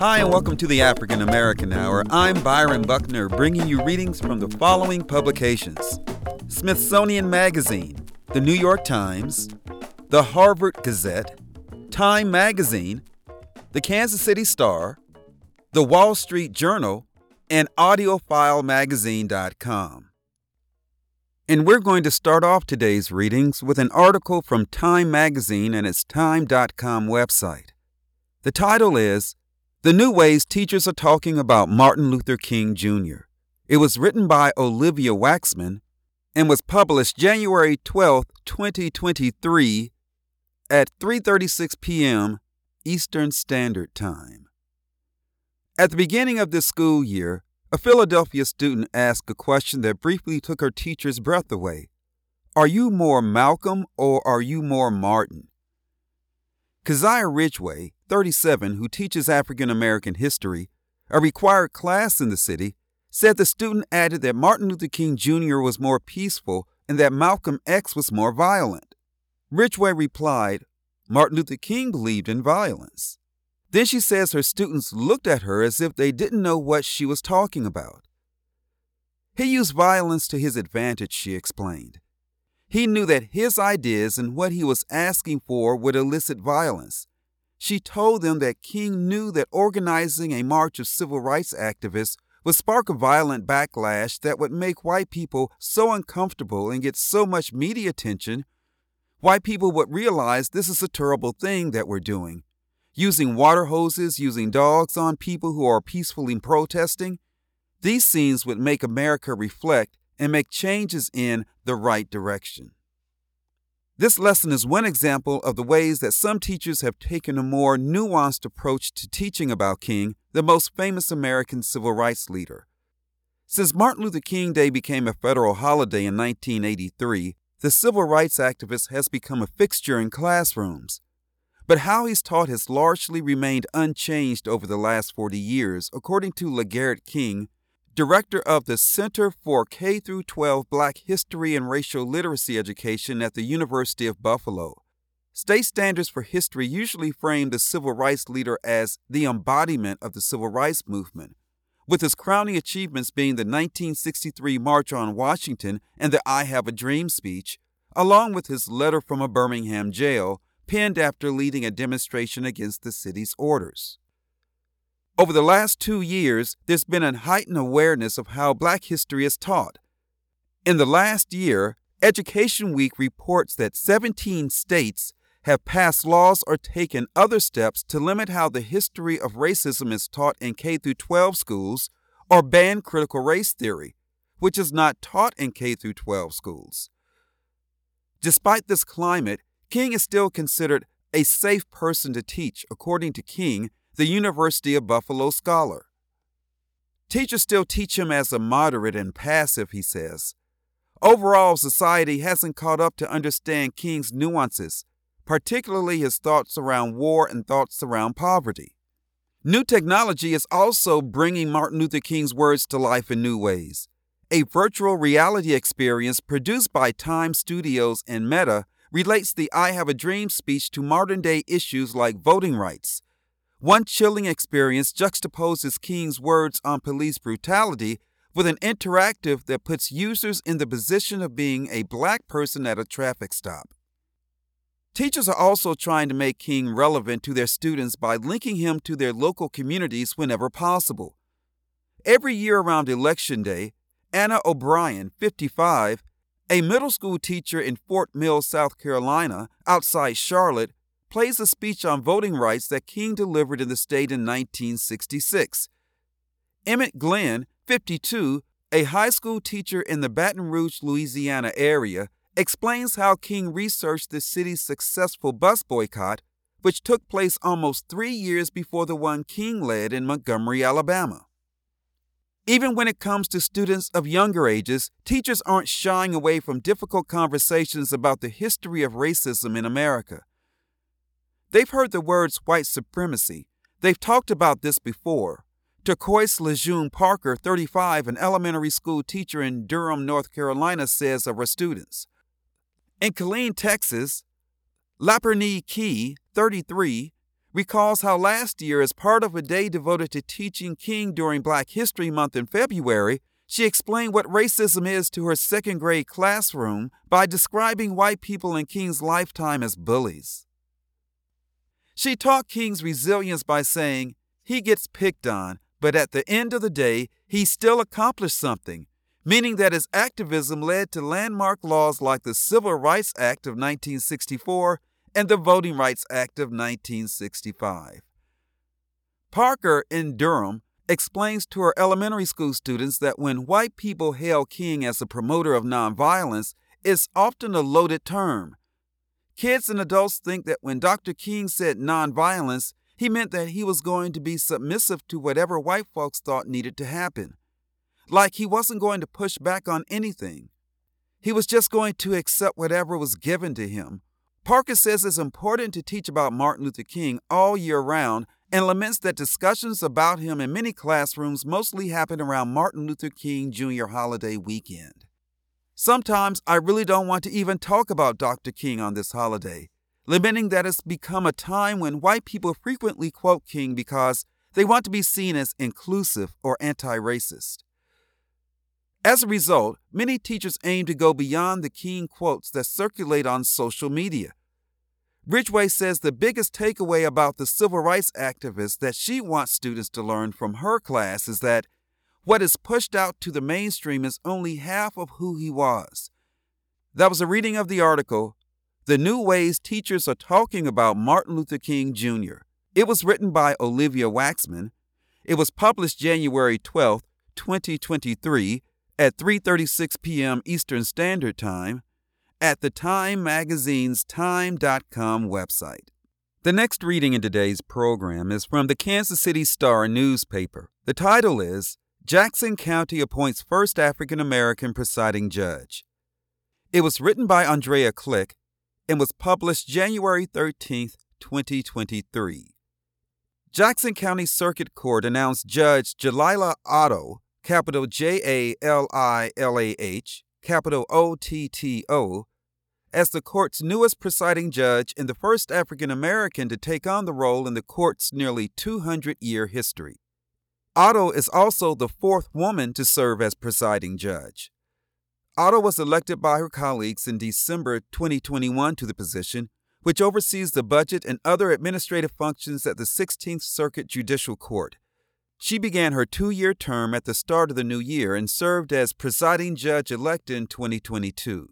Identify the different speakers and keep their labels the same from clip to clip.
Speaker 1: Hi, and welcome to the African American Hour. I'm Byron Buckner, bringing you readings from the following publications Smithsonian Magazine, the New York Times, the Harvard Gazette, Time Magazine, the Kansas City Star, the Wall Street Journal, and AudioFileMagazine.com. And we're going to start off today's readings with an article from Time Magazine and its Time.com website. The title is The New Ways Teachers Are Talking About Martin Luther King Jr. It was written by Olivia Waxman and was published January 12, 2023 at 3:36 p.m. Eastern Standard Time. At the beginning of this school year, a Philadelphia student asked a question that briefly took her teacher's breath away. Are you more Malcolm or are you more Martin? Keziah Ridgway, 37, who teaches African American history, a required class in the city, said the student added that Martin Luther King Jr. was more peaceful and that Malcolm X was more violent. Ridgway replied, Martin Luther King believed in violence. Then she says her students looked at her as if they didn't know what she was talking about. He used violence to his advantage, she explained. He knew that his ideas and what he was asking for would elicit violence. She told them that King knew that organizing a march of civil rights activists would spark a violent backlash that would make white people so uncomfortable and get so much media attention, white people would realize this is a terrible thing that we're doing using water hoses, using dogs on people who are peacefully protesting, these scenes would make America reflect and make changes in the right direction. This lesson is one example of the ways that some teachers have taken a more nuanced approach to teaching about King, the most famous American civil rights leader. Since Martin Luther King Day became a federal holiday in 1983, the civil rights activist has become a fixture in classrooms. But how he's taught has largely remained unchanged over the last 40 years, according to LaGarrett King, director of the Center for K 12 Black History and Racial Literacy Education at the University of Buffalo. State standards for history usually frame the civil rights leader as the embodiment of the civil rights movement, with his crowning achievements being the 1963 March on Washington and the I Have a Dream speech, along with his letter from a Birmingham jail penned after leading a demonstration against the city's orders. Over the last two years, there's been a heightened awareness of how Black history is taught. In the last year, Education Week reports that 17 states have passed laws or taken other steps to limit how the history of racism is taught in K 12 schools or ban critical race theory, which is not taught in K 12 schools. Despite this climate, King is still considered a safe person to teach, according to King, the University of Buffalo scholar. Teachers still teach him as a moderate and passive, he says. Overall, society hasn't caught up to understand King's nuances, particularly his thoughts around war and thoughts around poverty. New technology is also bringing Martin Luther King's words to life in new ways. A virtual reality experience produced by Time Studios and Meta relates the I Have a Dream speech to modern day issues like voting rights. One chilling experience juxtaposes King's words on police brutality with an interactive that puts users in the position of being a black person at a traffic stop. Teachers are also trying to make King relevant to their students by linking him to their local communities whenever possible. Every year around Election Day, Anna O'Brien, 55, a middle school teacher in Fort Mill, South Carolina, outside Charlotte, plays a speech on voting rights that King delivered in the state in 1966. Emmett Glenn, 52, a high school teacher in the Baton Rouge, Louisiana area, explains how King researched the city's successful bus boycott, which took place almost three years before the one King led in Montgomery, Alabama. Even when it comes to students of younger ages, teachers aren't shying away from difficult conversations about the history of racism in America. They've heard the words white supremacy. They've talked about this before. Turquoise Lejeune Parker, 35, an elementary school teacher in Durham, North Carolina, says of her students. In Killeen, Texas, Lapernie Key, 33, recalls how last year, as part of a day devoted to teaching King during Black History Month in February, she explained what racism is to her second grade classroom by describing white people in King's lifetime as bullies. She taught King's resilience by saying, He gets picked on, but at the end of the day, he still accomplished something, meaning that his activism led to landmark laws like the Civil Rights Act of 1964 and the Voting Rights Act of 1965. Parker in Durham explains to her elementary school students that when white people hail King as a promoter of nonviolence, it's often a loaded term. Kids and adults think that when Dr. King said nonviolence, he meant that he was going to be submissive to whatever white folks thought needed to happen. Like he wasn't going to push back on anything. He was just going to accept whatever was given to him. Parker says it's important to teach about Martin Luther King all year round and laments that discussions about him in many classrooms mostly happen around Martin Luther King Jr. holiday weekend. Sometimes I really don't want to even talk about Dr. King on this holiday, lamenting that it's become a time when white people frequently quote King because they want to be seen as inclusive or anti racist. As a result, many teachers aim to go beyond the King quotes that circulate on social media. Ridgway says the biggest takeaway about the civil rights activist that she wants students to learn from her class is that what is pushed out to the mainstream is only half of who he was. That was a reading of the article, The New Ways Teachers Are Talking About Martin Luther King Jr. It was written by Olivia Waxman. It was published January 12, 2023 at 3:36 p.m. Eastern Standard Time at the Time Magazine's time.com website. The next reading in today's program is from the Kansas City Star newspaper. The title is Jackson County appoints first African American presiding judge. It was written by Andrea Klick and was published January 13, 2023. Jackson County Circuit Court announced Judge Jalilah Otto capital J A L I L A H, capital O T T O, as the court's newest presiding judge and the first African American to take on the role in the court's nearly 200 year history. Otto is also the fourth woman to serve as presiding judge. Otto was elected by her colleagues in December 2021 to the position, which oversees the budget and other administrative functions at the 16th Circuit Judicial Court. She began her two year term at the start of the new year and served as presiding judge elect in 2022.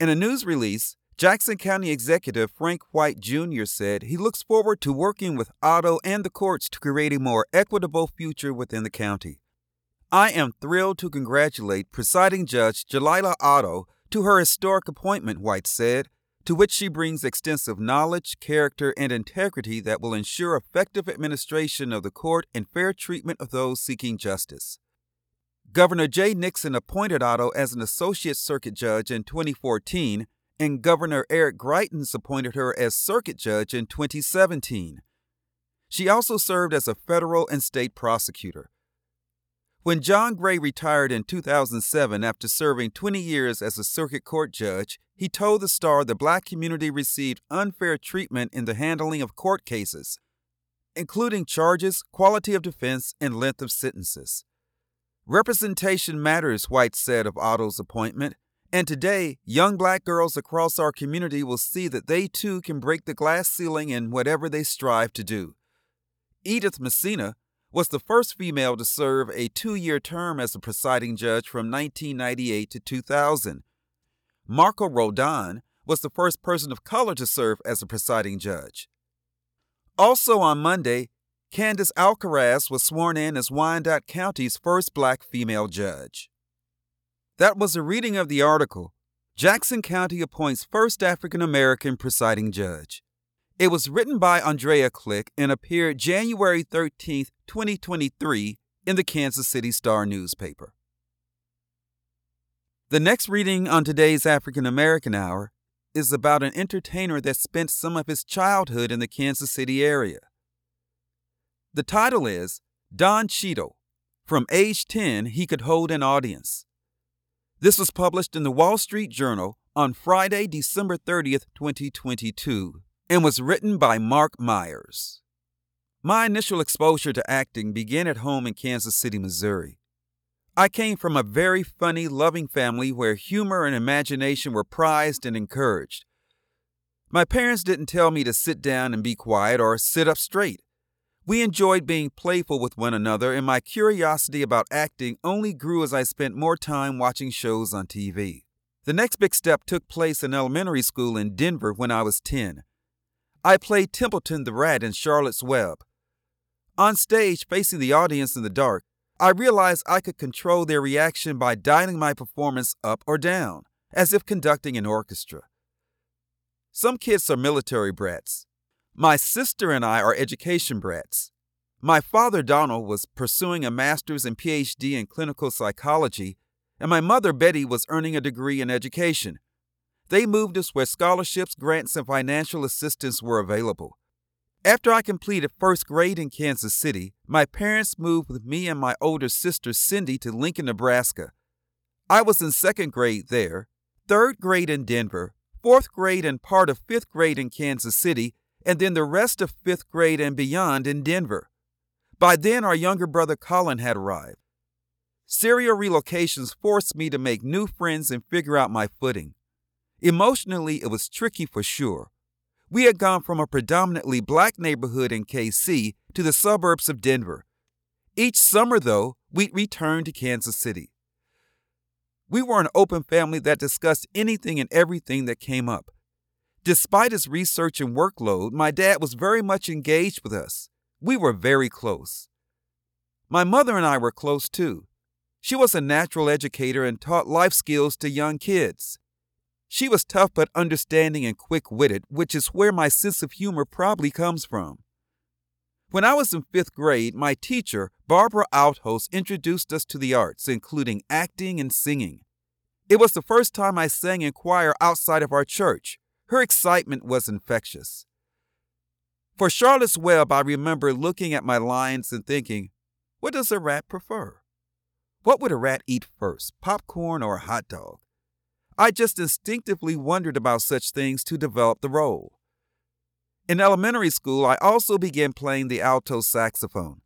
Speaker 1: In a news release, Jackson County Executive Frank White Jr. said he looks forward to working with Otto and the courts to create a more equitable future within the county. I am thrilled to congratulate presiding judge Jalilah Otto to her historic appointment, White said, to which she brings extensive knowledge, character, and integrity that will ensure effective administration of the court and fair treatment of those seeking justice. Governor Jay Nixon appointed Otto as an associate circuit judge in 2014, and Governor Eric Greitens appointed her as circuit judge in 2017. She also served as a federal and state prosecutor. When John Gray retired in 2007 after serving 20 years as a circuit court judge, he told the Star the black community received unfair treatment in the handling of court cases, including charges, quality of defense, and length of sentences. Representation matters, White said of Otto's appointment, and today, young black girls across our community will see that they too can break the glass ceiling in whatever they strive to do. Edith Messina, was the first female to serve a two year term as a presiding judge from 1998 to 2000. Marco Roldan was the first person of color to serve as a presiding judge. Also on Monday, Candace Alcaraz was sworn in as Wyandotte County's first black female judge. That was a reading of the article Jackson County appoints first African American presiding judge. It was written by Andrea Klick and appeared January 13, 2023, in the Kansas City Star newspaper. The next reading on today's African American Hour is about an entertainer that spent some of his childhood in the Kansas City area. The title is Don Cheadle. From age 10, he could hold an audience. This was published in the Wall Street Journal on Friday, December 30th, 2022 and was written by Marc Myers. My initial exposure to acting began at home in Kansas City, Missouri. I came from a very funny, loving family where humor and imagination were prized and encouraged. My parents didn't tell me to sit down and be quiet or sit up straight. We enjoyed being playful with one another, and my curiosity about acting only grew as I spent more time watching shows on TV. The next big step took place in elementary school in Denver when I was 10. I played Templeton the Rat in Charlotte's Web. On stage, facing the audience in the dark, I realized I could control their reaction by dialing my performance up or down, as if conducting an orchestra. Some kids are military brats. My sister and I are education brats. My father, Donald, was pursuing a master's and PhD in clinical psychology, and my mother, Betty, was earning a degree in education. They moved us where scholarships, grants, and financial assistance were available. After I completed first grade in Kansas City, my parents moved with me and my older sister, Cindy, to Lincoln, Nebraska. I was in second grade there, third grade in Denver, fourth grade and part of fifth grade in Kansas City, and then the rest of fifth grade and beyond in Denver. By then, our younger brother Colin had arrived. Serial relocations forced me to make new friends and figure out my footing. Emotionally, it was tricky for sure. We had gone from a predominantly black neighborhood in KC to the suburbs of Denver. Each summer, though, we'd return to Kansas City. We were an open family that discussed anything and everything that came up. Despite his research and workload, my dad was very much engaged with us. We were very close. My mother and I were close too. She was a natural educator and taught life skills to young kids. She was tough but understanding and quick witted, which is where my sense of humor probably comes from. When I was in fifth grade, my teacher, Barbara Outhouse, introduced us to the arts, including acting and singing. It was the first time I sang in choir outside of our church. Her excitement was infectious. For Charlotte's Web, I remember looking at my lines and thinking, what does a rat prefer? What would a rat eat first, popcorn or a hot dog? I just instinctively wondered about such things to develop the role. In elementary school, I also began playing the alto saxophone.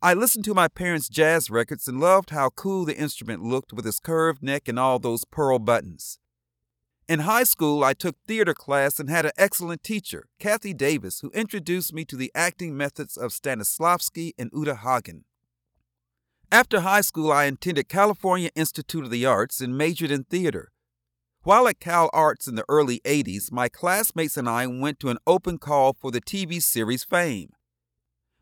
Speaker 1: I listened to my parents' jazz records and loved how cool the instrument looked with its curved neck and all those pearl buttons. In high school, I took theater class and had an excellent teacher, Kathy Davis, who introduced me to the acting methods of Stanislavski and Uta Hagen. After high school, I attended California Institute of the Arts and majored in theater. While at Cal Arts in the early 80s, my classmates and I went to an open call for the TV series Fame.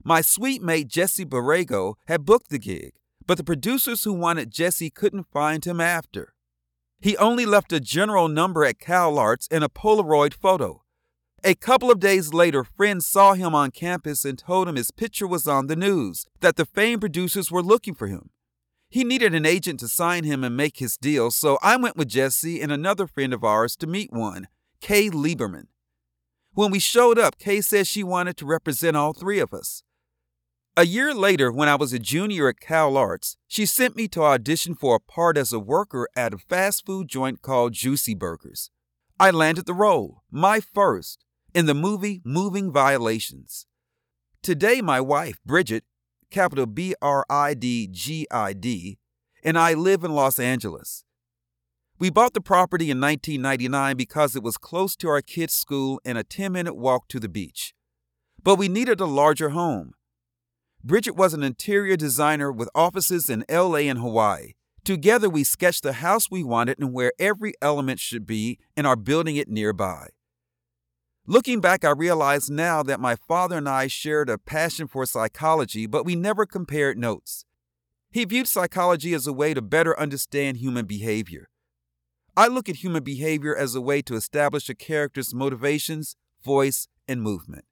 Speaker 1: My suite mate Jesse Borrego had booked the gig, but the producers who wanted Jesse couldn't find him after. He only left a general number at Cal Arts and a Polaroid photo. A couple of days later, friends saw him on campus and told him his picture was on the news, that the Fame producers were looking for him. He needed an agent to sign him and make his deal, so I went with Jesse and another friend of ours to meet one, Kay Lieberman. When we showed up, Kay said she wanted to represent all three of us. A year later, when I was a junior at Cal Arts, she sent me to audition for a part as a worker at a fast food joint called Juicy Burgers. I landed the role, my first, in the movie Moving Violations. Today, my wife, Bridgid, capital B R I D G I D, and I live in Los Angeles. We bought the property in 1999 because it was close to our kids' school and a 10 minute walk to the beach. But we needed a larger home. Bridgid was an interior designer with offices in LA and Hawaii. Together, we sketched the house we wanted and where every element should be and are building it nearby. Looking back, I realize now that my father and I shared a passion for psychology, but we never compared notes. He viewed psychology as a way to better understand human behavior. I look at human behavior as a way to establish a character's motivations, voice, and movement.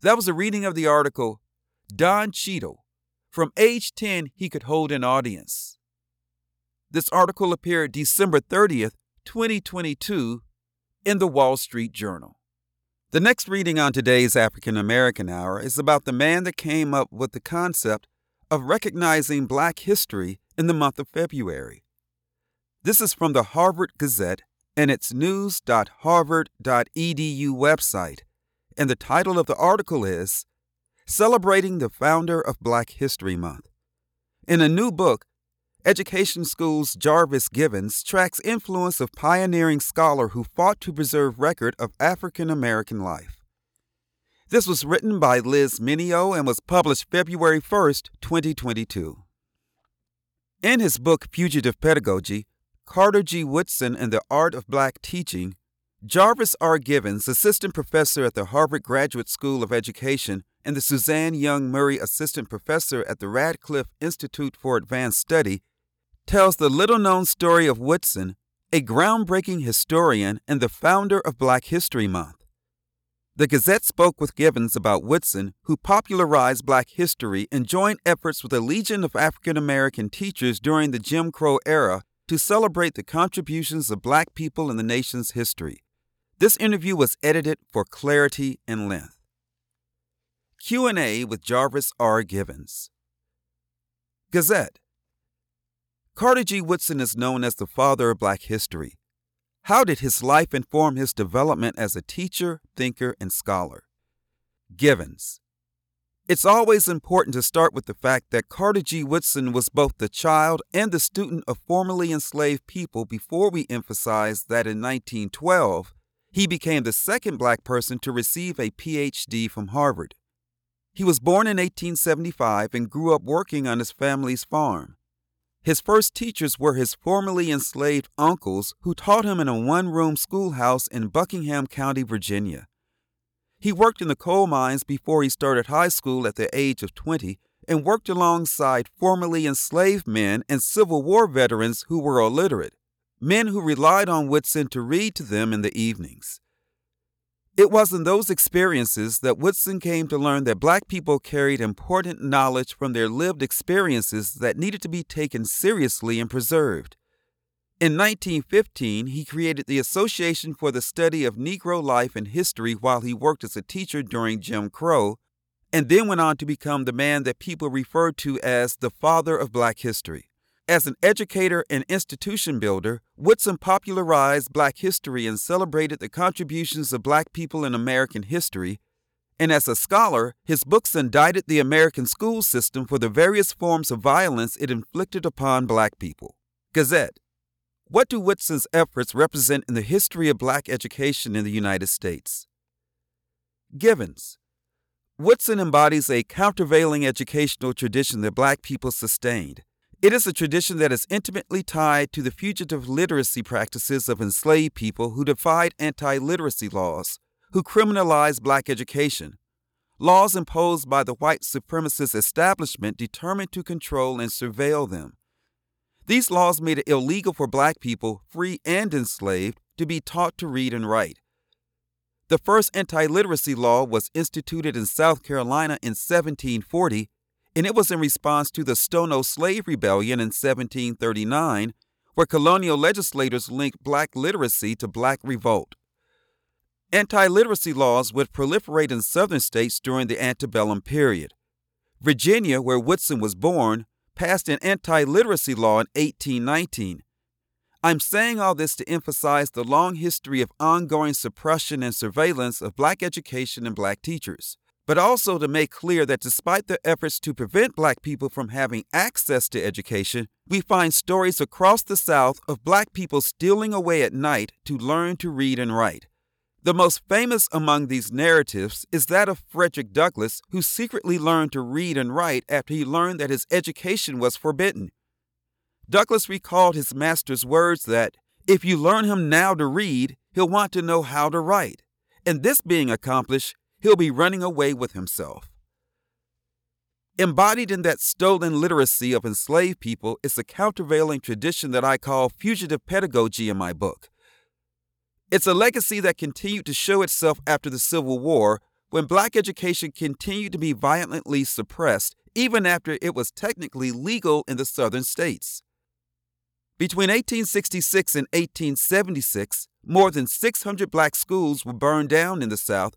Speaker 1: That was a reading of the article Don Cheadle. From age 10, he could hold an audience. This article appeared December 30th, 2022, in the Wall Street Journal. The next reading on today's African American Hour is about the man that came up with the concept of recognizing Black history in the month of February. This is from the Harvard Gazette, and its news.harvard.edu website, and the title of the article is Celebrating the Founder of Black History Month. In a new book, Education School's Jarvis Givens tracks influence of pioneering scholar who fought to preserve record of African American life. This was written by Liz Mineo and was published February 1st, 2022. In his book Fugitive Pedagogy, Carter G. Woodson and the Art of Black Teaching, Jarvis R. Givens, assistant professor at the Harvard Graduate School of Education and the Suzanne Young Murray assistant professor at the Radcliffe Institute for Advanced Study, tells the little known story of Woodson, a groundbreaking historian and the founder of Black History Month. The Gazette spoke with Givens about Woodson, who popularized black history and joined efforts with a legion of African American teachers during the Jim Crow era to celebrate the contributions of black people in the nation's history. This interview was edited for clarity and length. Q&A with Jarvis R. Givens. Gazette Carter G. Woodson is known as the father of black history. How did his life inform his development as a teacher, thinker, and scholar? Givens. It's always important to start with the fact that Carter G. Woodson was both the child and the student of formerly enslaved people before we emphasize that in 1912, he became the second black person to receive a PhD from Harvard. He was born in 1875 and grew up working on his family's farm. His first teachers were his formerly enslaved uncles who taught him in a one room schoolhouse in Buckingham County, Virginia. He worked in the coal mines before he started high school at the age of 20 and worked alongside formerly enslaved men and Civil War veterans who were illiterate, men who relied on Woodson to read to them in the evenings. It was in those experiences that Woodson came to learn that black people carried important knowledge from their lived experiences that needed to be taken seriously and preserved. In 1915, he created the Association for the Study of Negro Life and History while he worked as a teacher during Jim Crow, and then went on to become the man that people referred to as the father of black history. As an educator and institution builder, Woodson popularized black history and celebrated the contributions of black people in American history. And as a scholar, his books indicted the American school system for the various forms of violence it inflicted upon black people. Gazette What do Woodson's efforts represent in the history of black education in the United States? Givens Woodson embodies a countervailing educational tradition that black people sustained. It is a tradition that is intimately tied to the fugitive literacy practices of enslaved people who defied anti literacy laws, who criminalized black education, laws imposed by the white supremacist establishment determined to control and surveil them. These laws made it illegal for black people, free and enslaved, to be taught to read and write. The first anti literacy law was instituted in South Carolina in 1740 and it was in response to the Stono Slave Rebellion in 1739, where colonial legislators linked black literacy to black revolt. Anti literacy laws would proliferate in southern states during the antebellum period. Virginia, where Woodson was born, passed an anti literacy law in 1819. I'm saying all this to emphasize the long history of ongoing suppression and surveillance of black education and black teachers but also to make clear that despite the efforts to prevent black people from having access to education, we find stories across the South of black people stealing away at night to learn to read and write. The most famous among these narratives is that of Frederick Douglass, who secretly learned to read and write after he learned that his education was forbidden. Douglass recalled his master's words that, if you learn him now to read, he'll want to know how to write. And this being accomplished, he'll be running away with himself. Embodied in that stolen literacy of enslaved people is a countervailing tradition that I call fugitive pedagogy in my book. It's a legacy that continued to show itself after the Civil War when black education continued to be violently suppressed even after it was technically legal in the southern states. Between 1866 and 1876, more than 600 black schools were burned down in the South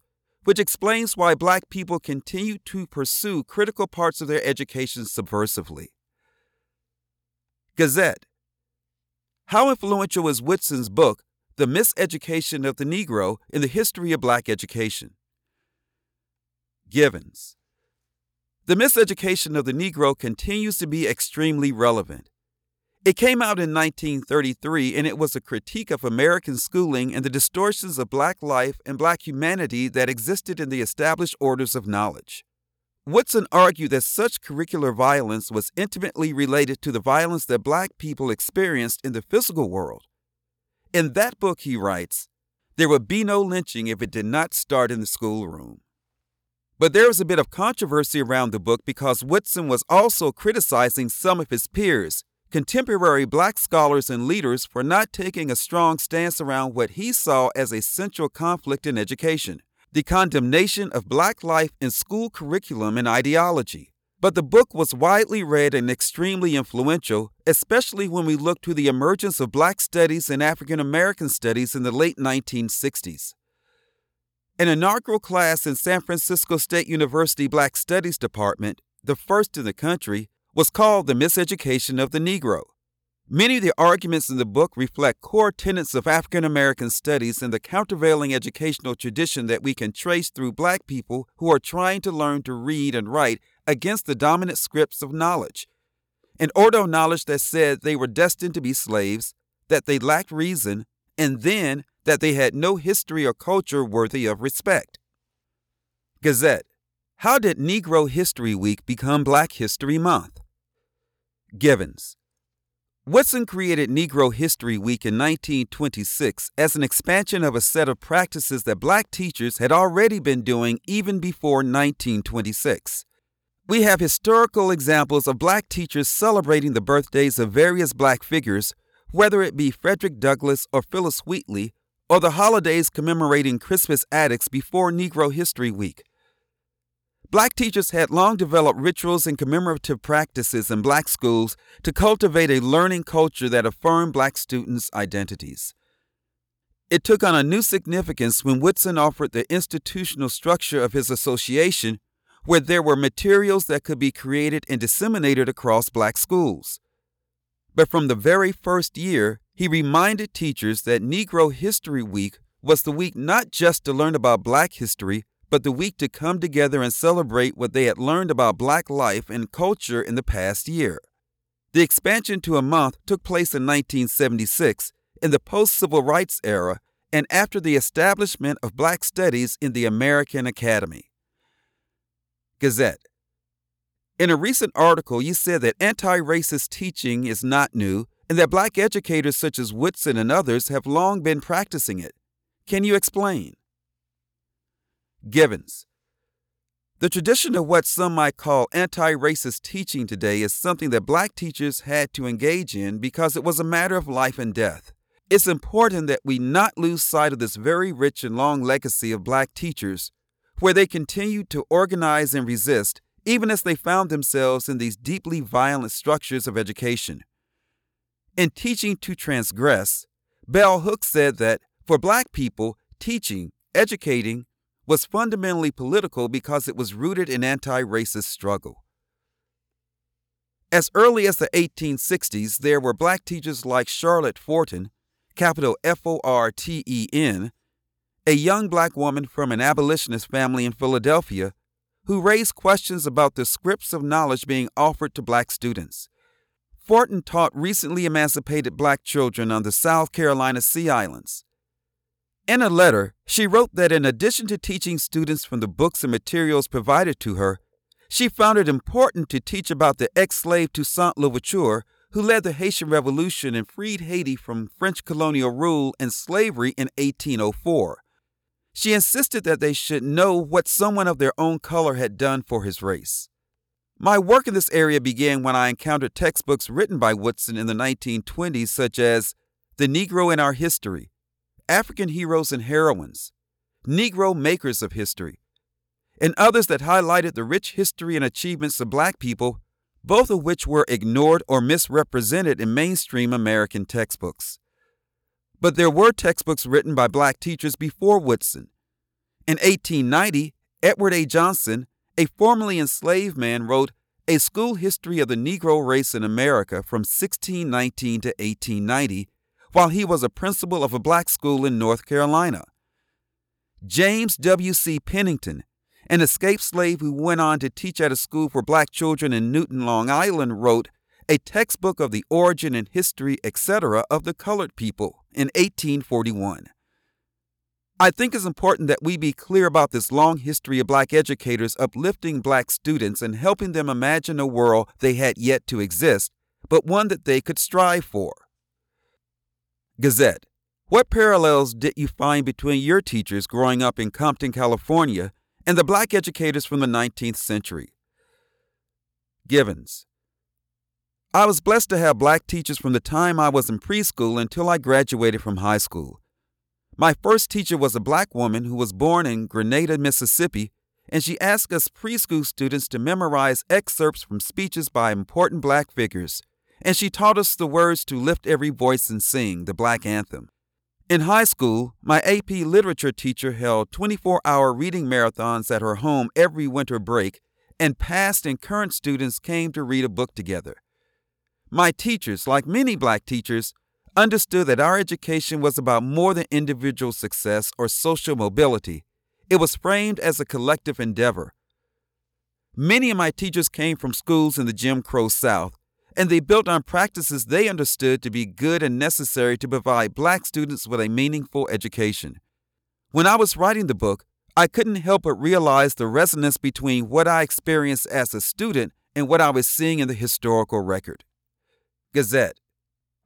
Speaker 1: which explains why black people continue to pursue critical parts of their education subversively. Gazette How influential is Woodson's book, The Miseducation of the Negro in the History of Black Education. Givens. The Miseducation of the Negro continues to be extremely relevant. It came out in 1933 and it was a critique of American schooling and the distortions of black life and black humanity that existed in the established orders of knowledge. Woodson argued that such curricular violence was intimately related to the violence that black people experienced in the physical world. In that book, he writes, there would be no lynching if it did not start in the schoolroom. But there was a bit of controversy around the book because Woodson was also criticizing some of his peers, contemporary black scholars and leaders, for not taking a strong stance around what he saw as a central conflict in education the condemnation of black life in school curriculum and ideology. But the book was widely read and extremely influential, especially when we look to the emergence of black studies and African American studies in the late 1960s. An inaugural class in San Francisco State University Black Studies Department, the first in the country, was called The Miseducation of the Negro. Many of the arguments in the book reflect core tenets of African American studies and the countervailing educational tradition that we can trace through black people who are trying to learn to read and write against the dominant scripts of knowledge. An order of knowledge that said they were destined to be slaves, that they lacked reason, and then that they had no history or culture worthy of respect. Gazette How did Negro History Week become Black History Month? Givens Woodson created Negro History Week in 1926 as an expansion of a set of practices that black teachers had already been doing even before 1926. We have historical examples of black teachers celebrating the birthdays of various black figures, whether it be Frederick Douglass or Phillis Wheatley, or the holidays commemorating Crispus Attucks before Negro History Week. Black teachers had long developed rituals and commemorative practices in black schools to cultivate a learning culture that affirmed black students' identities. It took on a new significance when Woodson offered the institutional structure of his association, where there were materials that could be created and disseminated across black schools. But from the very first year, he reminded teachers that Negro History Week was the week not just to learn about black history, but the week to come together and celebrate what they had learned about black life and culture in the past year. The expansion to a month took place in 1976 in the post civil rights era and after the establishment of black studies in the American Academy. Gazette. In a recent article, you said that anti racist teaching is not new and that black educators such as Woodson and others have long been practicing it. Can you explain? Givens. The tradition of what some might call anti racist teaching today is something that black teachers had to engage in because it was a matter of life and death. It's important that we not lose sight of this very rich and long legacy of black teachers, where they continued to organize and resist even as they found themselves in these deeply violent structures of education. In Teaching to Transgress, Bell Hooks said that for black people, teaching, educating, was fundamentally political because it was rooted in anti racist struggle. As early as the 1860s, there were black teachers like Charlotte Forten, capital F O R T E N, a young black woman from an abolitionist family in Philadelphia, who raised questions about the scripts of knowledge being offered to black students. Forten taught recently emancipated black children on the South Carolina Sea Islands. In a letter, she wrote that in addition to teaching students from the books and materials provided to her, she found it important to teach about the ex slave Toussaint Louverture, who led the Haitian Revolution and freed Haiti from French colonial rule and slavery in 1804. She insisted that they should know what someone of their own color had done for his race. My work in this area began when I encountered textbooks written by Woodson in the 1920s, such as The Negro in Our History, African Heroes and Heroines, Negro Makers of History, and others that highlighted the rich history and achievements of black people, both of which were ignored or misrepresented in mainstream American textbooks. But there were textbooks written by black teachers before Woodson. In 1890, Edward A. Johnson a formerly enslaved man wrote A School History of the Negro Race in America from 1619 to 1890, while he was a principal of a black school in North Carolina. James W.C. Pennington, an escaped slave who went on to teach at a school for black children in Newtown, Long Island, wrote a textbook of the origin and history, etc., of the colored people in 1841. I think it's important that we be clear about this long history of black educators uplifting black students and helping them imagine a world they had yet to exist, but one that they could strive for. Gazette. What parallels did you find between your teachers growing up in Compton, California, and the black educators from the 19th century? Givens. I was blessed to have black teachers from the time I was in preschool until I graduated from high school. My first teacher was a black woman who was born in Grenada, Mississippi, and she asked us preschool students to memorize excerpts from speeches by important black figures, and she taught us the words to lift every voice and sing the black anthem. In high school, my AP literature teacher held 24 hour reading marathons at her home every winter break, and past and current students came to read a book together. My teachers, like many black teachers, understood that our education was about more than individual success or social mobility. It was framed as a collective endeavor. Many of my teachers came from schools in the Jim Crow South, and they built on practices they understood to be good and necessary to provide black students with a meaningful education. When I was writing the book, I couldn't help but realize the resonance between what I experienced as a student and what I was seeing in the historical record. Gazette.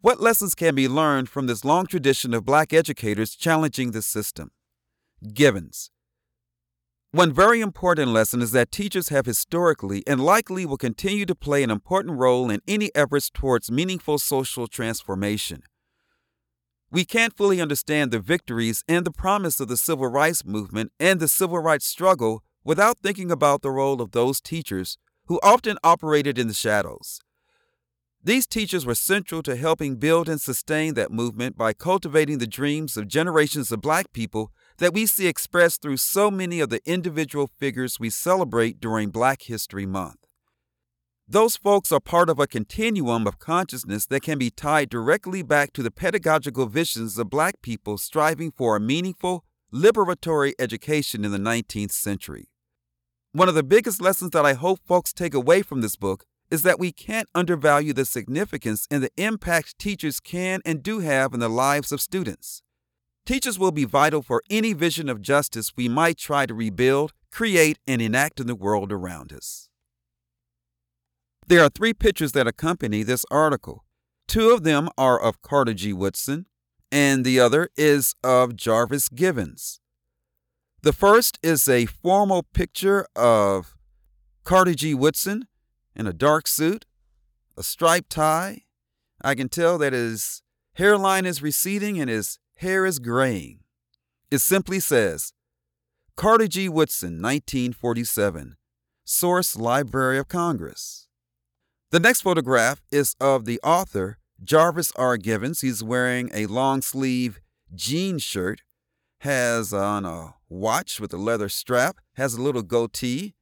Speaker 1: What lessons can be learned from this long tradition of black educators challenging the system? Givens. One very important lesson is that teachers have historically and likely will continue to play an important role in any efforts towards meaningful social transformation. We can't fully understand the victories and the promise of the civil rights movement and the civil rights struggle without thinking about the role of those teachers who often operated in the shadows. These teachers were central to helping build and sustain that movement by cultivating the dreams of generations of black people that we see expressed through so many of the individual figures we celebrate during Black History Month. Those folks are part of a continuum of consciousness that can be tied directly back to the pedagogical visions of black people striving for a meaningful, liberatory education in the 19th century. One of the biggest lessons that I hope folks take away from this book is that we can't undervalue the significance and the impact teachers can and do have in the lives of students. Teachers will be vital for any vision of justice we might try to rebuild, create, and enact in the world around us. There are three pictures that accompany this article. Two of them are of Carter G. Woodson, and the other is of Jarvis Givens. The first is a formal picture of Carter G. Woodson in a dark suit, a striped tie. I can tell that his hairline is receding and his hair is graying. It simply says Carter G. Woodson, 1947. Source Library of Congress. The next photograph is of the author, Jarvis R. Givens. He's wearing a long sleeve jean shirt, has on a watch with a leather strap, has a little goatee,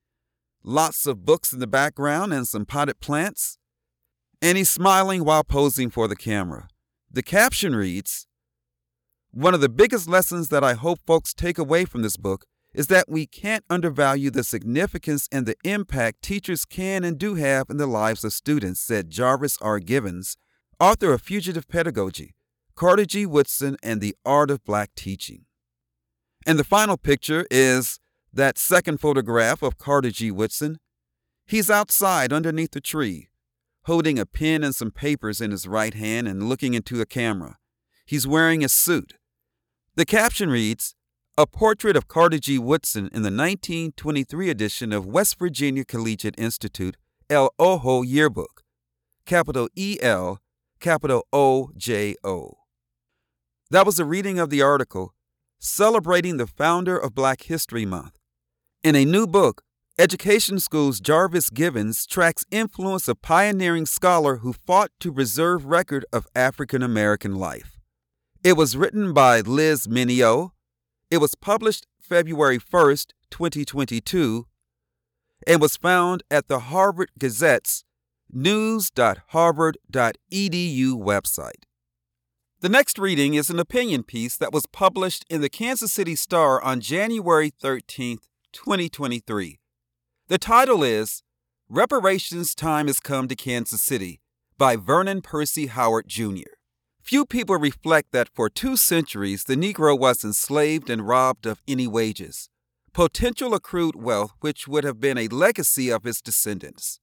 Speaker 1: lots of books in the background, and some potted plants. And he's smiling while posing for the camera. The caption reads One of the biggest lessons that I hope folks take away from this book is that we can't undervalue the significance and the impact teachers can and do have in the lives of students, said Jarvis R. Givens, author of Fugitive Pedagogy, Carter G. Woodson, and the Art of Black Teaching. And the final picture is that second photograph of Carter G. Woodson, he's outside underneath a tree, holding a pen and some papers in his right hand and looking into a camera. He's wearing a suit. The caption reads, A portrait of Carter G. Woodson in the 1923 edition of West Virginia Collegiate Institute El Ojo Yearbook, capital E L, capital O J O. That was a reading of the article celebrating the founder of Black History Month. In a new book, Education School's Jarvis Givens tracks influence of pioneering scholar who fought to preserve record of African American life. It was written by Liz Mineo. It was published February 1st, 2022, and was found at the Harvard Gazette's news.harvard.edu website. The next reading is an opinion piece that was published in the Kansas City Star on January 13, 2023. The title is Reparations Time Has Come to Kansas City by Vernon Percy Howard Jr. Few people reflect that for two centuries the Negro was enslaved and robbed of any wages, potential accrued wealth which would have been a legacy of his descendants.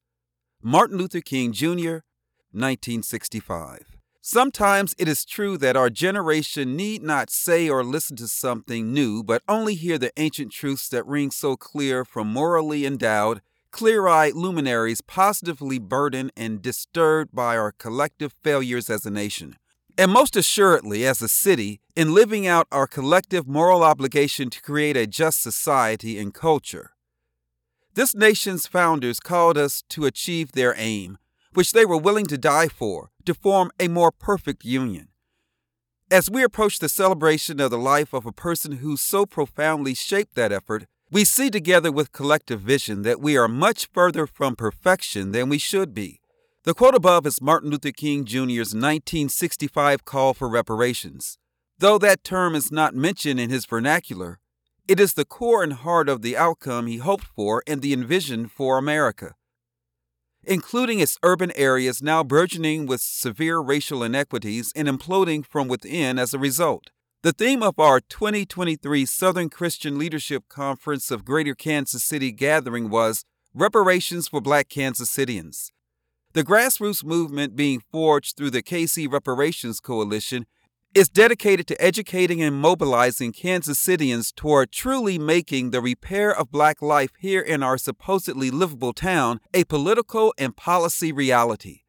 Speaker 1: Martin Luther King Jr., 1965. Sometimes it is true that our generation need not say or listen to something new, but only hear the ancient truths that ring so clear from morally endowed, clear eyed luminaries positively burdened and disturbed by our collective failures as a nation and most assuredly as a city, in living out our collective moral obligation to create a just society and culture. This nation's founders called us to achieve their aim, which they were willing to die for, to form a more perfect union. As we approach the celebration of the life of a person who so profoundly shaped that effort, we see together with collective vision that we are much further from perfection than we should be. The quote above is Martin Luther King Jr.'s 1965 call for reparations. Though that term is not mentioned in his vernacular, it is the core and heart of the outcome he hoped for and the envision for America. Including its urban areas now burgeoning with severe racial inequities and imploding from within as a result. The theme of our 2023 Southern Christian Leadership Conference of Greater Kansas City gathering was Reparations for Black Kansas Cityans. The grassroots movement being forged through the KC Reparations Coalition is dedicated to educating and mobilizing Kansas Cityans toward truly making the repair of black life here in our supposedly livable town a political and policy reality.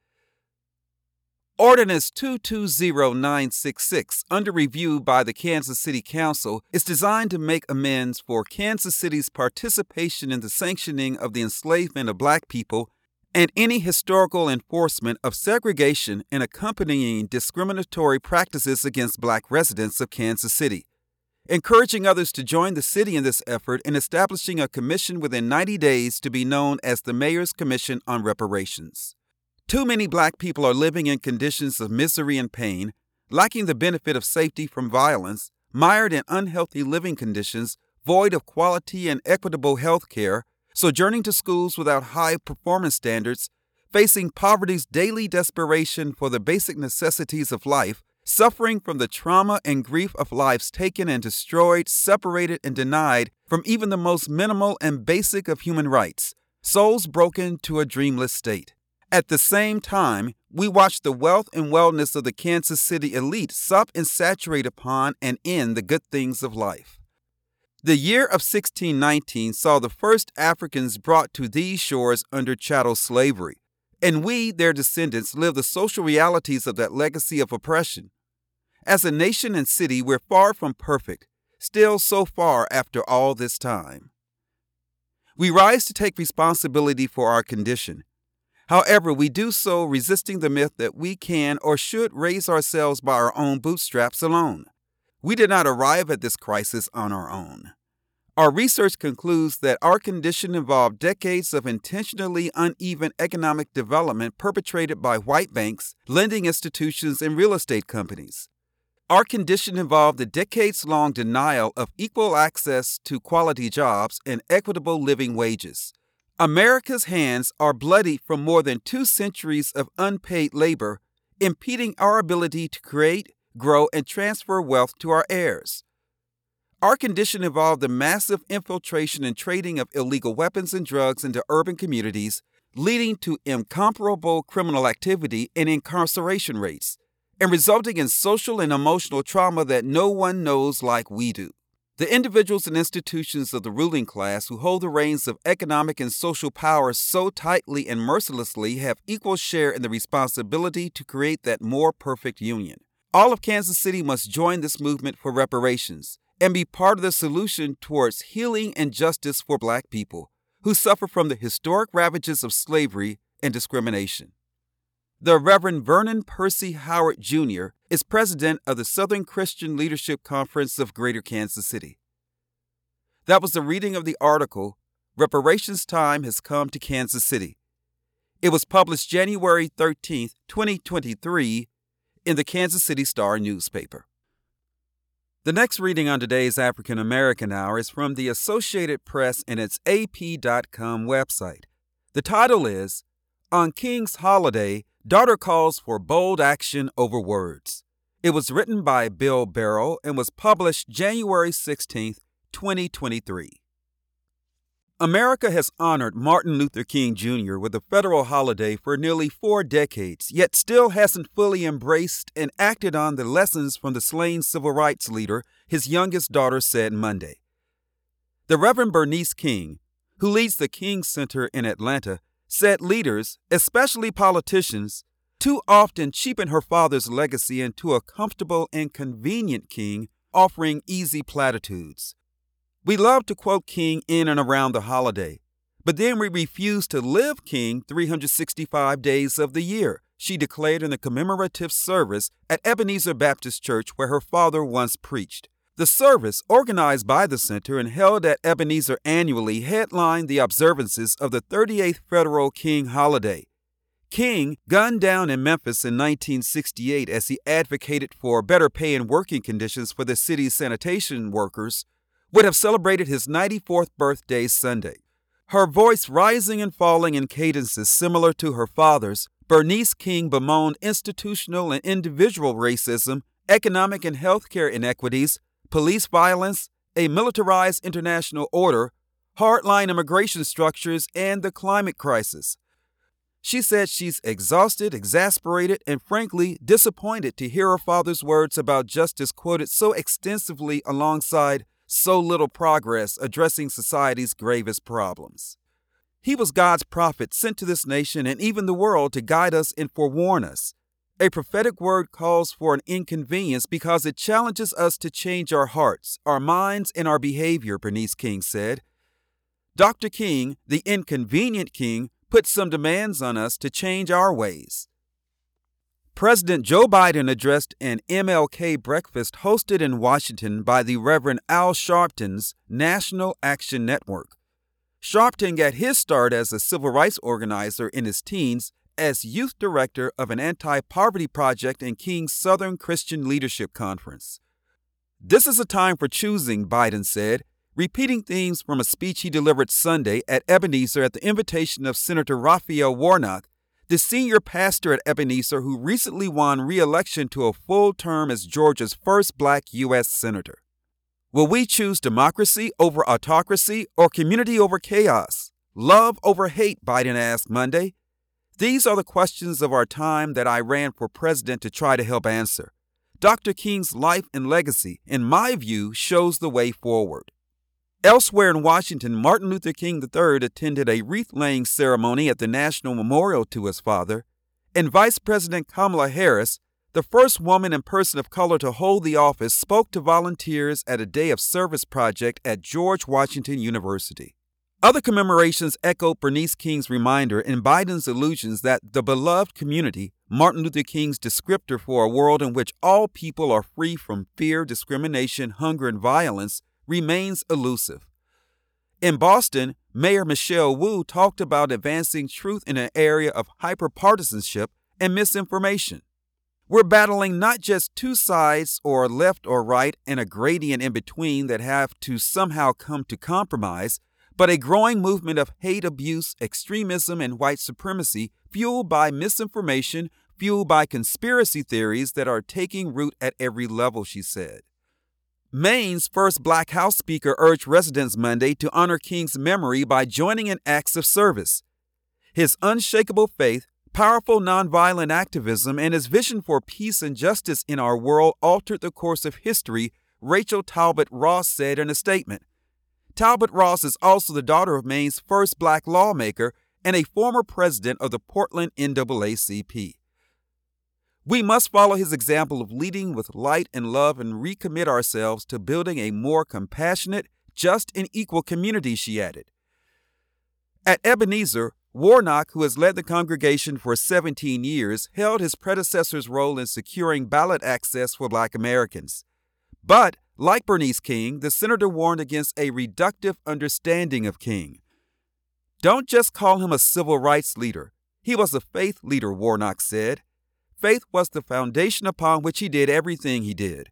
Speaker 1: Ordinance 220966, under review by the Kansas City Council, is designed to make amends for Kansas City's participation in the sanctioning of the enslavement of black people and any historical enforcement of segregation and accompanying discriminatory practices against black residents of Kansas City. Encouraging others to join the city in this effort and establishing a commission within 90 days to be known as the Mayor's Commission on Reparations. Too many black people are living in conditions of misery and pain, lacking the benefit of safety from violence, mired in unhealthy living conditions, void of quality and equitable health care, sojourning to schools without high performance standards, facing poverty's daily desperation for the basic necessities of life, suffering from the trauma and grief of lives taken and destroyed, separated, and denied from even the most minimal and basic of human rights, souls broken to a dreamless state. At the same time, we watch the wealth and wellness of the Kansas City elite sup and saturate upon and in the good things of life. The year of 1619 saw the first Africans brought to these shores under chattel slavery, and we, their descendants, live the social realities of that legacy of oppression. As a nation and city, we're far from perfect, still so far after all this time. We rise to take responsibility for our condition. However, we do so resisting the myth that we can or should raise ourselves by our own bootstraps alone. We did not arrive at this crisis on our own. Our research concludes that our condition involved decades of intentionally uneven economic development perpetrated by white banks, lending institutions, and real estate companies. Our condition involved a decades long denial of equal access to quality jobs and equitable living wages. America's hands are bloody from more than two centuries of unpaid labor, impeding our ability to create, grow, and transfer wealth to our heirs. Our condition involved the massive infiltration and trading of illegal weapons and drugs into urban communities, leading to incomparable criminal activity and incarceration rates, and resulting in social and emotional trauma that no one knows like we do. The individuals and institutions of the ruling class who hold the reins of economic and social power so tightly and mercilessly have equal share in the responsibility to create that more perfect union. All of Kansas City must join this movement for reparations and be part of the solution towards healing and justice for Black people who suffer from the historic ravages of slavery and discrimination. The Reverend Vernon Percy Howard Jr. is president of the Southern Christian Leadership Conference of Greater Kansas City. That was the reading of the article, Reparations Time Has Come to Kansas City. It was published January 13, 2023, in the Kansas City Star newspaper. The next reading on today's African American Hour is from the Associated Press and its AP.com website. The title is On King's Holiday, Daughter Calls for Bold Action Over Words. It was written by Bill Barrow and was published January 16, 2023. America has honored Martin Luther King Jr. with a federal holiday for nearly four decades, yet still hasn't fully embraced and acted on the lessons from the slain civil rights leader, his youngest daughter said Monday. The Reverend Bernice King, who leads the King Center in Atlanta, said leaders, especially politicians, too often cheapen her father's legacy into a comfortable and convenient king offering easy platitudes. We love to quote King in and around the holiday, but then we refuse to live King 365 days of the year, she declared in the commemorative service at Ebenezer Baptist Church where her father once preached. The service, organized by the center and held at Ebenezer annually, headlined the observances of the 38th Federal King holiday. King, gunned down in Memphis in 1968 as he advocated for better pay and working conditions for the city's sanitation workers, would have celebrated his 94th birthday Sunday. Her voice rising and falling in cadences similar to her father's, Bernice King bemoaned institutional and individual racism, economic and healthcare inequities, police violence, a militarized international order, hardline immigration structures, and the climate crisis. She said she's exhausted, exasperated, and frankly disappointed to hear her father's words about justice quoted so extensively alongside so little progress addressing society's gravest problems. He was God's prophet sent to this nation and even the world to guide us and forewarn us. A prophetic word calls for an inconvenience because it challenges us to change our hearts, our minds, and our behavior, Bernice King said. Dr. King, the inconvenient king, put some demands on us to change our ways. President Joe Biden addressed an MLK breakfast hosted in Washington by the Reverend Al Sharpton's National Action Network. Sharpton got his start as a civil rights organizer in his teens as youth director of an anti poverty project in King's Southern Christian Leadership Conference. This is a time for choosing, Biden said, repeating themes from a speech he delivered Sunday at Ebenezer at the invitation of Senator Raphael Warnock the senior pastor at Ebenezer who recently won re election to a full term as Georgia's first black U.S. Senator. Will we choose democracy over autocracy or community over chaos? Love over hate? Biden asked Monday. These are the questions of our time that I ran for president to try to help answer. Dr. King's life and legacy, in my view, shows the way forward. Elsewhere in Washington, Martin Luther King III attended a wreath laying ceremony at the National Memorial to his father, and Vice President Kamala Harris, the first woman and person of color to hold the office, spoke to volunteers at a day of service project at George Washington University. Other commemorations echoed Bernice King's reminder and Biden's allusions that the beloved community, Martin Luther King's descriptor for a world in which all people are free from fear, discrimination, hunger, and violence, remains elusive. In Boston, Mayor Michelle Wu talked about advancing truth in an area of hyperpartisanship and misinformation. We're battling not just two sides or left or right and a gradient in between that have to somehow come to compromise, but a growing movement of hate abuse, extremism, and white supremacy fueled by misinformation, fueled by conspiracy theories that are taking root at every level, she said. Maine's first black House Speaker urged residents Monday to honor King's memory by joining in acts of service. His unshakable faith, powerful nonviolent activism, and his vision for peace and justice in our world altered the course of history, Rachel Talbot Ross said in a statement. Talbot Ross is also the daughter of Maine's first black lawmaker and a former president of the Portland NAACP. We must follow his example of leading with light and love and recommit ourselves to building a more compassionate, just, and equal community, she added. At Ebenezer, Warnock, who has led the congregation for 17 years, held his predecessor's role in securing ballot access for black Americans. But, like Bernice King, the senator warned against a reductive understanding of King. Don't just call him a civil rights leader. He was a faith leader, Warnock said. Faith was the foundation upon which he did everything he did.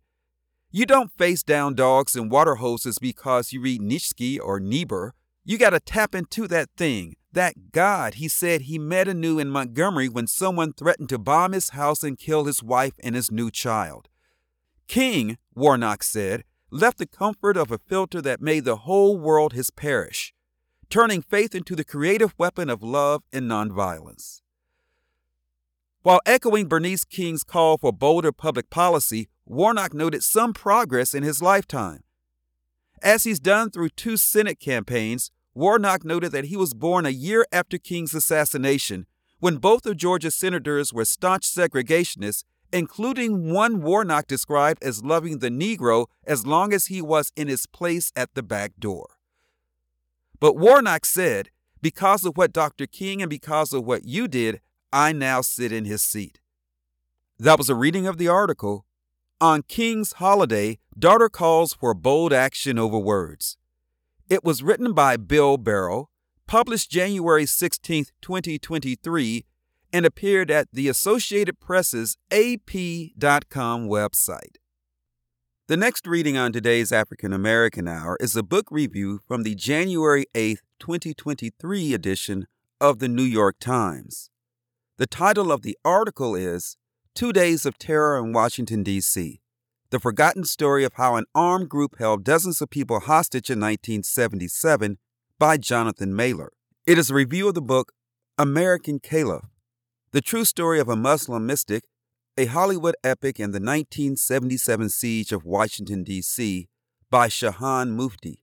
Speaker 1: You don't face down dogs and water hoses because you read Nietzsche or Niebuhr. You got to tap into that thing, that God he said he met anew in Montgomery when someone threatened to bomb his house and kill his wife and his new child. King, Warnock said, left the comfort of a filter that made the whole world his parish, turning faith into the creative weapon of love and nonviolence. While echoing Bernice King's call for bolder public policy, Warnock noted some progress in his lifetime. As he's done through two Senate campaigns, Warnock noted that he was born a year after King's assassination, when both of Georgia's senators were staunch segregationists, including one Warnock described as loving the Negro as long as he was in his place at the back door. But Warnock said, because of what Dr. King and because of what you did, I now sit in his seat. That was a reading of the article On King's Holiday, Daughter Calls for Bold Action Over Words. It was written by Bill Barrow, published January 16, 2023, and appeared at the Associated Press's AP.com website. The next reading on today's African American Hour is a book review from the January 8, 2023 edition of the New York Times. The title of the article is Two Days of Terror in Washington, D.C. The Forgotten Story of How an Armed Group Held Dozens of People Hostage in 1977 by Jonathan Mahler. It is a review of the book American Caliph The True Story of a Muslim Mystic, a Hollywood Epic in the 1977 Siege of Washington, D.C. by Shahan Mufti.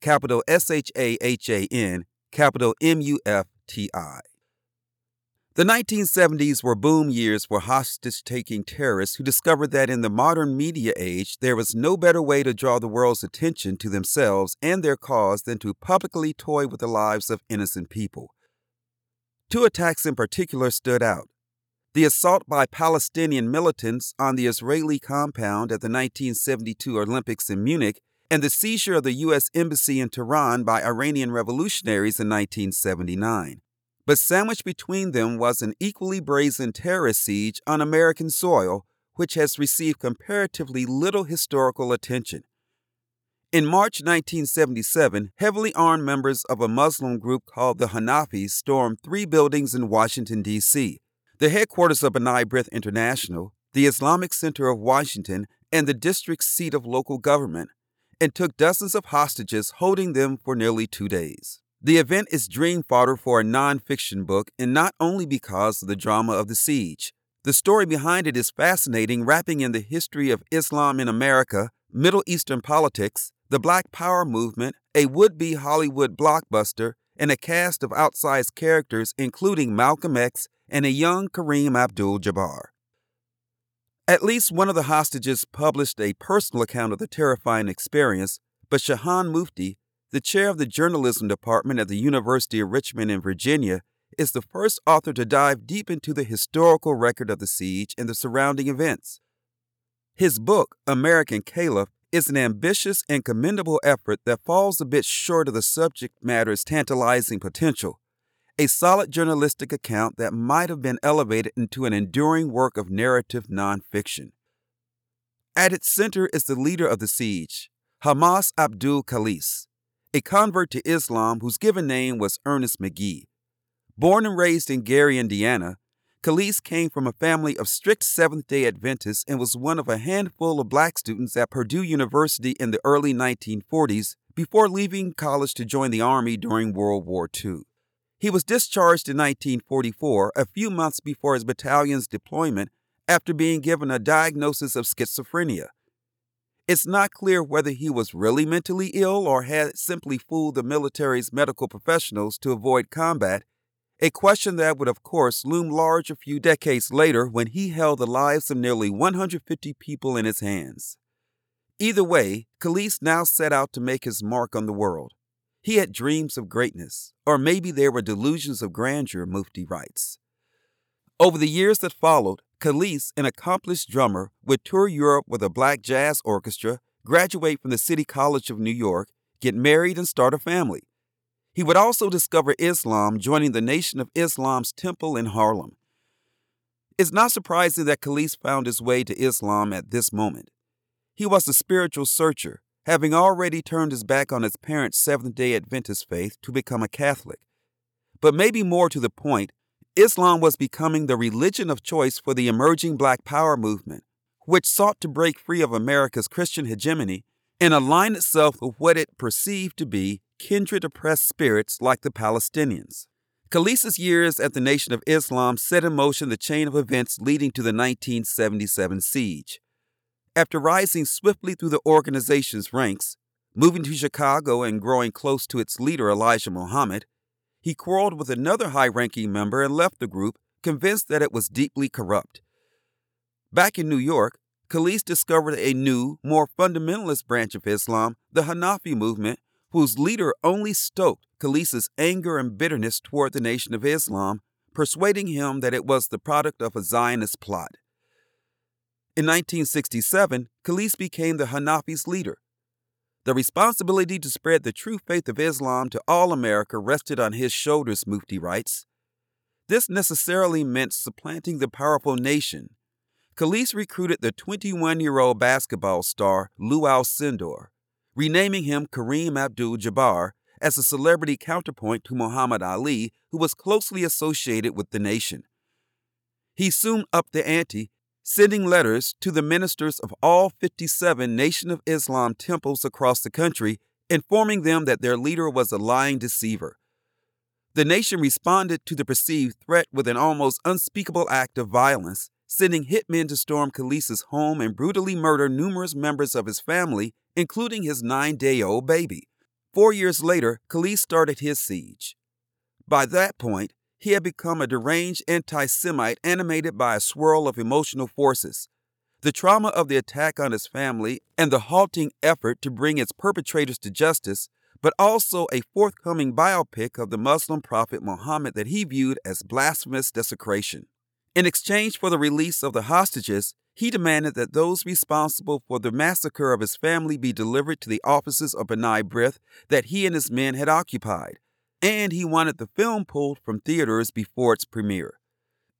Speaker 1: Capital S H A H A N, capital M U F T I. The 1970s were boom years for hostage taking terrorists who discovered that in the modern media age, there was no better way to draw the world's attention to themselves and their cause than to publicly toy with the lives of innocent people. Two attacks in particular stood out the assault by Palestinian militants on the Israeli compound at the 1972 Olympics in Munich, and the seizure of the U.S. Embassy in Tehran by Iranian revolutionaries in 1979 but sandwiched between them was an equally brazen terrorist siege on American soil, which has received comparatively little historical attention. In March 1977, heavily armed members of a Muslim group called the Hanafis stormed three buildings in Washington, D.C. the headquarters of B'nai B'rith International, the Islamic Center of Washington, and the district seat of local government, and took dozens of hostages, holding them for nearly two days. The event is dream fodder for a nonfiction book, and not only because of the drama of the siege. The story behind it is fascinating, wrapping in the history of Islam in America, Middle Eastern politics, the Black Power movement, a would be Hollywood blockbuster, and a cast of outsized characters, including Malcolm X and a young Kareem Abdul Jabbar. At least one of the hostages published a personal account of the terrifying experience, but Shahan Mufti, the chair of the journalism department at the University of Richmond in Virginia, is the first author to dive deep into the historical record of the siege and the surrounding events. His book, American Caliph, is an ambitious and commendable effort that falls a bit short of the subject matter's tantalizing potential. A solid journalistic account that might have been elevated into an enduring work of narrative nonfiction. At its center is the leader of the siege, Hamas Abdul Khalis, a convert to Islam whose given name was Ernest McGee. Born and raised in Gary, Indiana, Khalis came from a family of strict Seventh day Adventists and was one of a handful of black students at Purdue University in the early 1940s before leaving college to join the Army during World War II. He was discharged in 1944, a few months before his battalion's deployment, after being given a diagnosis of schizophrenia. It's not clear whether he was really mentally ill or had simply fooled the military's medical professionals to avoid combat, a question that would, of course, loom large a few decades later when he held the lives of nearly 150 people in his hands. Either way, Khalis now set out to make his mark on the world. He had dreams of greatness, or maybe there were delusions of grandeur, Mufti writes. Over the years that followed, Khalis, an accomplished drummer, would tour Europe with a black jazz orchestra, graduate from the City College of New York, get married, and start a family. He would also discover Islam, joining the Nation of Islam's temple in Harlem. It's not surprising that Khalis found his way to Islam at this moment. He was a spiritual searcher, having already turned his back on his parents' Seventh day Adventist faith to become a Catholic. But maybe more to the point, Islam was becoming the religion of choice for the emerging Black Power movement, which sought to break free of America's Christian hegemony and align itself with what it perceived to be kindred oppressed spirits like the Palestinians. Khalis's years at the Nation of Islam set in motion the chain of events leading to the 1977 siege. After rising swiftly through the organization's ranks, moving to Chicago and growing close to its leader Elijah Muhammad, he quarreled with another high ranking member and left the group, convinced that it was deeply corrupt. Back in New York, Khalis discovered a new, more fundamentalist branch of Islam, the Hanafi movement, whose leader only stoked Khalis's anger and bitterness toward the Nation of Islam, persuading him that it was the product of a Zionist plot. In 1967, Khalis became the Hanafi's leader. The responsibility to spread the true faith of Islam to all America rested on his shoulders, Mufti writes. This necessarily meant supplanting the powerful nation. Khalis recruited the 21 year old basketball star Lou Alcindor, renaming him Kareem Abdul Jabbar as a celebrity counterpoint to Muhammad Ali, who was closely associated with the nation. He soon upped the ante sending letters to the ministers of all 57 Nation of Islam temples across the country, informing them that their leader was a lying deceiver. The nation responded to the perceived threat with an almost unspeakable act of violence, sending hitmen to storm Khalis's home and brutally murder numerous members of his family, including his nine day old baby. Four years later, Khalis started his siege. By that point, he had become a deranged anti Semite animated by a swirl of emotional forces. The trauma of the attack on his family and the halting effort to bring its perpetrators to justice, but also a forthcoming biopic of the Muslim prophet Muhammad that he viewed as blasphemous desecration. In exchange for the release of the hostages, he demanded that those responsible for the massacre of his family be delivered to the offices of B'nai B'rith that he and his men had occupied and he wanted the film pulled from theaters before its premiere.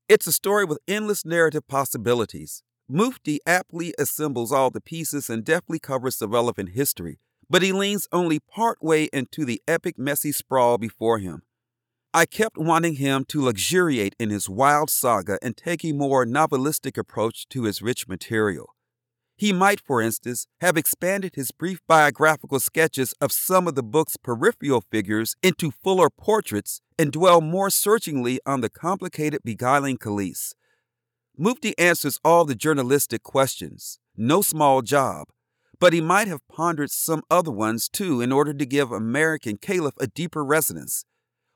Speaker 1: It's a story with endless narrative possibilities. Mufti aptly assembles all the pieces and deftly covers the relevant history, but he leans only part way into the epic, messy sprawl before him. I kept wanting him to luxuriate in his wild saga and take a more novelistic approach to his rich material. He might, for instance, have expanded his brief biographical sketches of some of the book's peripheral figures into fuller portraits and dwell more searchingly on the complicated, beguiling Khalis. Mufti answers all the journalistic questions, no small job, but he might have pondered some other ones too in order to give American Caliph a deeper resonance.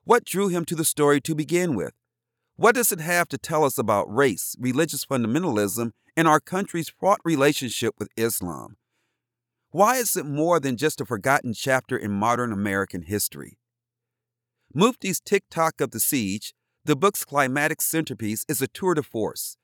Speaker 1: What drew him to the story to begin with? What does it have to tell us about race, religious fundamentalism, and our country's fraught relationship with Islam? Why is it more than just a forgotten chapter in modern American history? Mufti's Tick-Tock of the Siege, the book's climatic centerpiece, is a tour de force.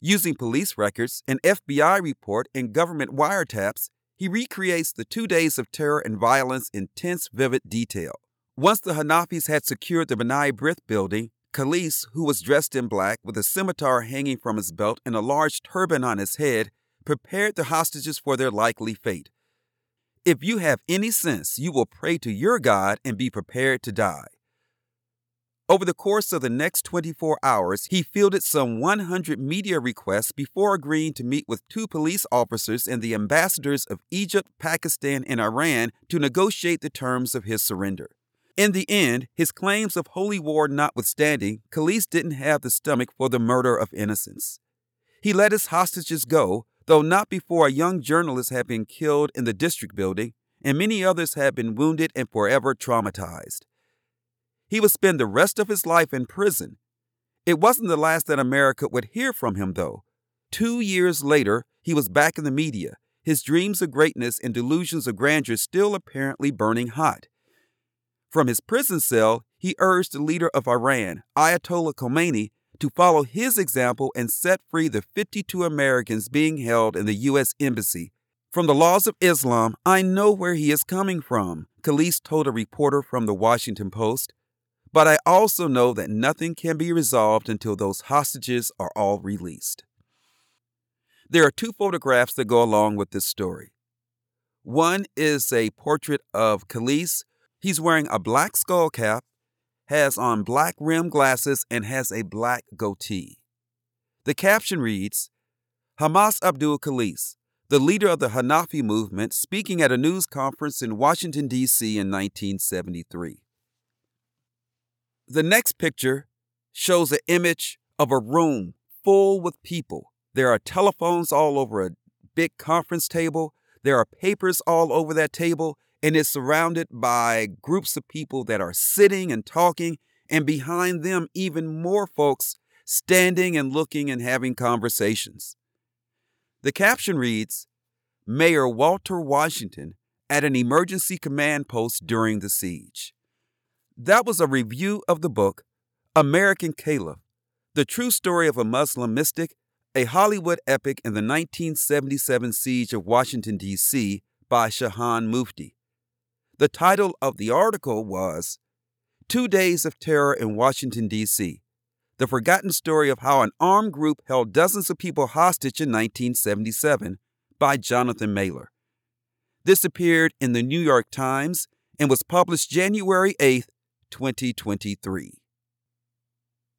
Speaker 1: Using police records, an FBI report, and government wiretaps, he recreates the two days of terror and violence in tense, vivid detail. Once the Hanafis had secured the B'nai B'rith building, Khalis, who was dressed in black with a scimitar hanging from his belt and a large turban on his head, prepared the hostages for their likely fate. If you have any sense, you will pray to your God and be prepared to die. Over the course of the next 24 hours, he fielded some 100 media requests before agreeing to meet with two police officers and the ambassadors of Egypt, Pakistan, and Iran to negotiate the terms of his surrender. In the end, his claims of holy war notwithstanding, Khalis didn't have the stomach for the murder of innocents. He let his hostages go, though not before a young journalist had been killed in the district building and many others had been wounded and forever traumatized. He would spend the rest of his life in prison. It wasn't the last that America would hear from him, though. Two years later, he was back in the media, his dreams of greatness and delusions of grandeur still apparently burning hot. From his prison cell, he urged the leader of Iran, Ayatollah Khomeini, to follow his example and set free the 52 Americans being held in the U.S. Embassy. From the laws of Islam, I know where he is coming from, Khalis told a reporter from the Washington Post. but I also know that nothing can be resolved until those hostages are all released. There are two photographs that go along with this story. One is a portrait of Khalis. He's wearing a black skull cap, has on black rim glasses, and has a black goatee. The caption reads Hamas Abdul Khalis, the leader of the Hanafi movement, speaking at a news conference in Washington, D.C. in 1973. The next picture shows an image of a room full with people. There are telephones all over a big conference table. There are papers all over that table, and is surrounded by groups of people that are sitting and talking, and behind them, even more folks standing and looking and having conversations. The caption reads Mayor Walter Washington at an emergency command post during the siege. That was a review of the book American Caliph The True Story of a Muslim Mystic, a Hollywood epic in the 1977 siege of Washington, D.C. by Shahan Mufti. The title of the article was Two Days of Terror in Washington, D.C. The Forgotten Story of How an Armed Group Held Dozens of People Hostage in 1977 by Jonathan Mahler. This appeared in the New York Times and was published January 8, 2023.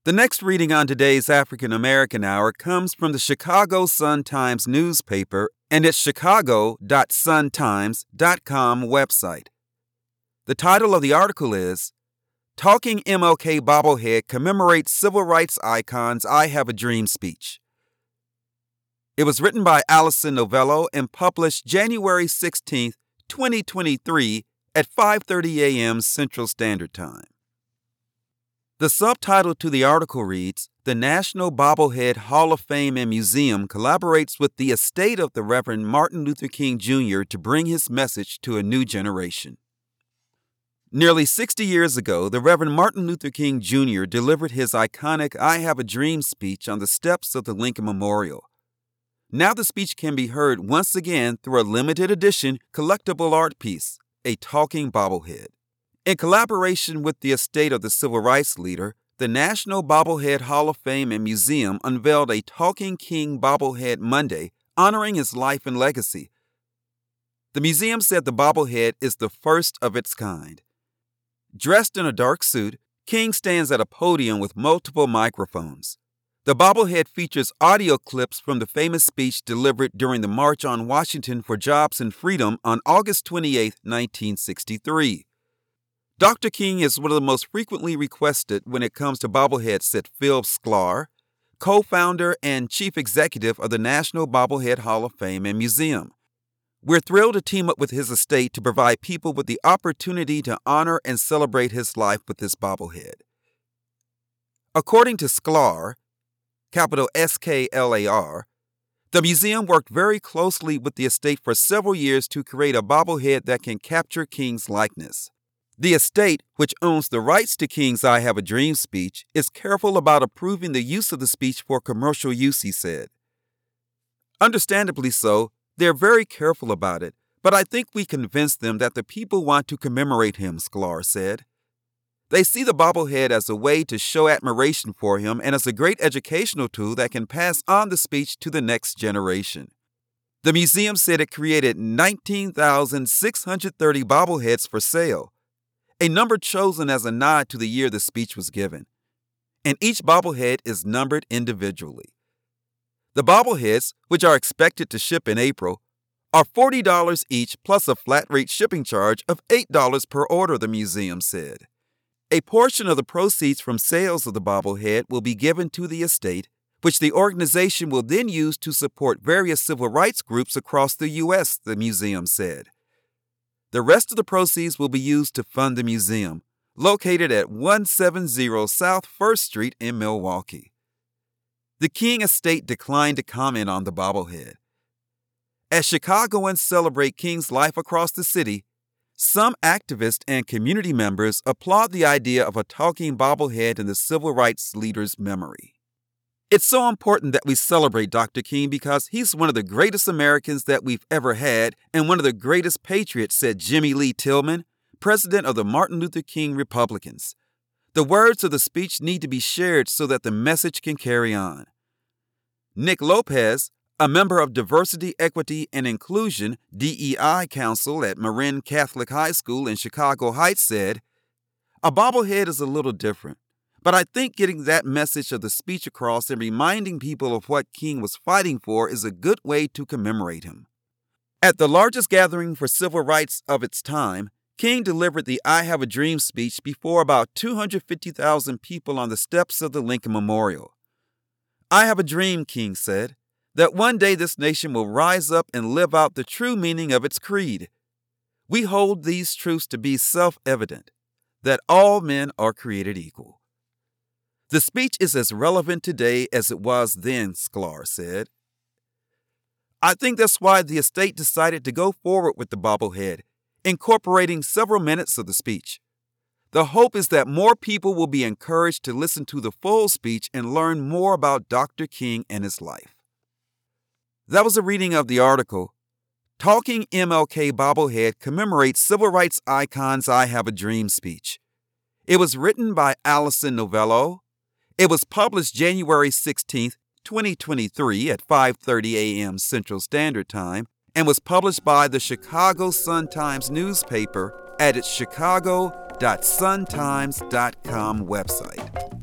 Speaker 1: The next reading on today's African American Hour comes from the Chicago Sun-Times newspaper and its chicago.suntimes.com website. The title of the article is Talking MLK Bobblehead Commemorates Civil Rights Icons I Have a Dream speech. It was written by Allison Novelo and published January 16, 2023 at 5:30 a.m. Central Standard Time. The subtitle to the article reads The National Bobblehead Hall of Fame and Museum collaborates with the estate of the Reverend Martin Luther King Jr. to bring his message to a new generation. Nearly 60 years ago, the Reverend Martin Luther King Jr. delivered his iconic I Have a Dream speech on the steps of the Lincoln Memorial. Now the speech can be heard once again through a limited edition collectible art piece a talking bobblehead. In collaboration with the estate of the civil rights leader, the National Bobblehead Hall of Fame and Museum unveiled a Talking King bobblehead Monday honoring his life and legacy. The museum said the bobblehead is the first of its kind. Dressed in a dark suit, King stands at a podium with multiple microphones. The bobblehead features audio clips from the famous speech delivered during the March on Washington for Jobs and Freedom on August 28, 1963. Dr. King is one of the most frequently requested when it comes to bobbleheads, said Phil Sklar, co founder and chief executive of the National Bobblehead Hall of Fame and Museum. We're thrilled to team up with his estate to provide people with the opportunity to honor and celebrate his life with this bobblehead. According to Sklar, capital S K L A R, the museum worked very closely with the estate for several years to create a bobblehead that can capture King's likeness. The estate, which owns the rights to King's I Have a Dream speech, is careful about approving the use of the speech for commercial use, he said. Understandably so, they're very careful about it, but I think we convinced them that the people want to commemorate him, Sklar said. They see the bobblehead as a way to show admiration for him and as a great educational tool that can pass on the speech to the next generation. The museum said it created 19,630 bobbleheads for sale, a number chosen as a nod to the year the speech was given. And each bobblehead is numbered individually. The bobbleheads, which are expected to ship in April, are $40 each plus a flat rate shipping charge of $8 per order, the museum said. A portion of the proceeds from sales of the bobblehead will be given to the estate, which the organization will then use to support various civil rights groups across the U.S., the museum said. The rest of the proceeds will be used to fund the museum, located at 170 South 1st Street in Milwaukee. The King estate declined to comment on the bobblehead. As Chicagoans celebrate King's life across the city, some activists and community members applaud the idea of a talking bobblehead in the civil rights leader's memory. It's so important that we celebrate Dr. King because he's one of the greatest Americans that we've ever had and one of the greatest patriots, said Jimmy Lee Tillman, president of the Martin Luther King Republicans. The words of the speech need to be shared so that the message can carry on. Nick Lopez, a member of Diversity, Equity, and Inclusion DEI Council at Marian Catholic High School in Chicago Heights, said, A bobblehead is a little different, but I think getting that message of the speech across and reminding people of what King was fighting for is a good way to commemorate him. At the largest gathering for civil rights of its time, King delivered the I Have a Dream speech before about 250,000 people on the steps of the Lincoln Memorial. I have a dream, King said, that one day this nation will rise up and live out the true meaning of its creed. We hold these truths to be self evident that all men are created equal. The speech is as relevant today as it was then, Sklar said. I think that's why the estate decided to go forward with the bobblehead incorporating several minutes of the speech. The hope is that more people will be encouraged to listen to the full speech and learn more about Dr. King and his life. That was a reading of the article Talking MLK Bobblehead Commemorates Civil Rights Icon's I Have a Dream speech. It was written by Allison Novelo. It was published January 16, 2023 at 5:30 a.m. Central Standard Time and was published by the Chicago Sun-Times newspaper at its chicago.suntimes.com website.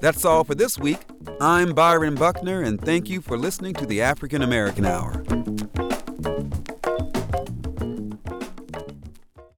Speaker 1: That's all for this week. I'm Byron Buckner, and thank you for listening to the African American Hour.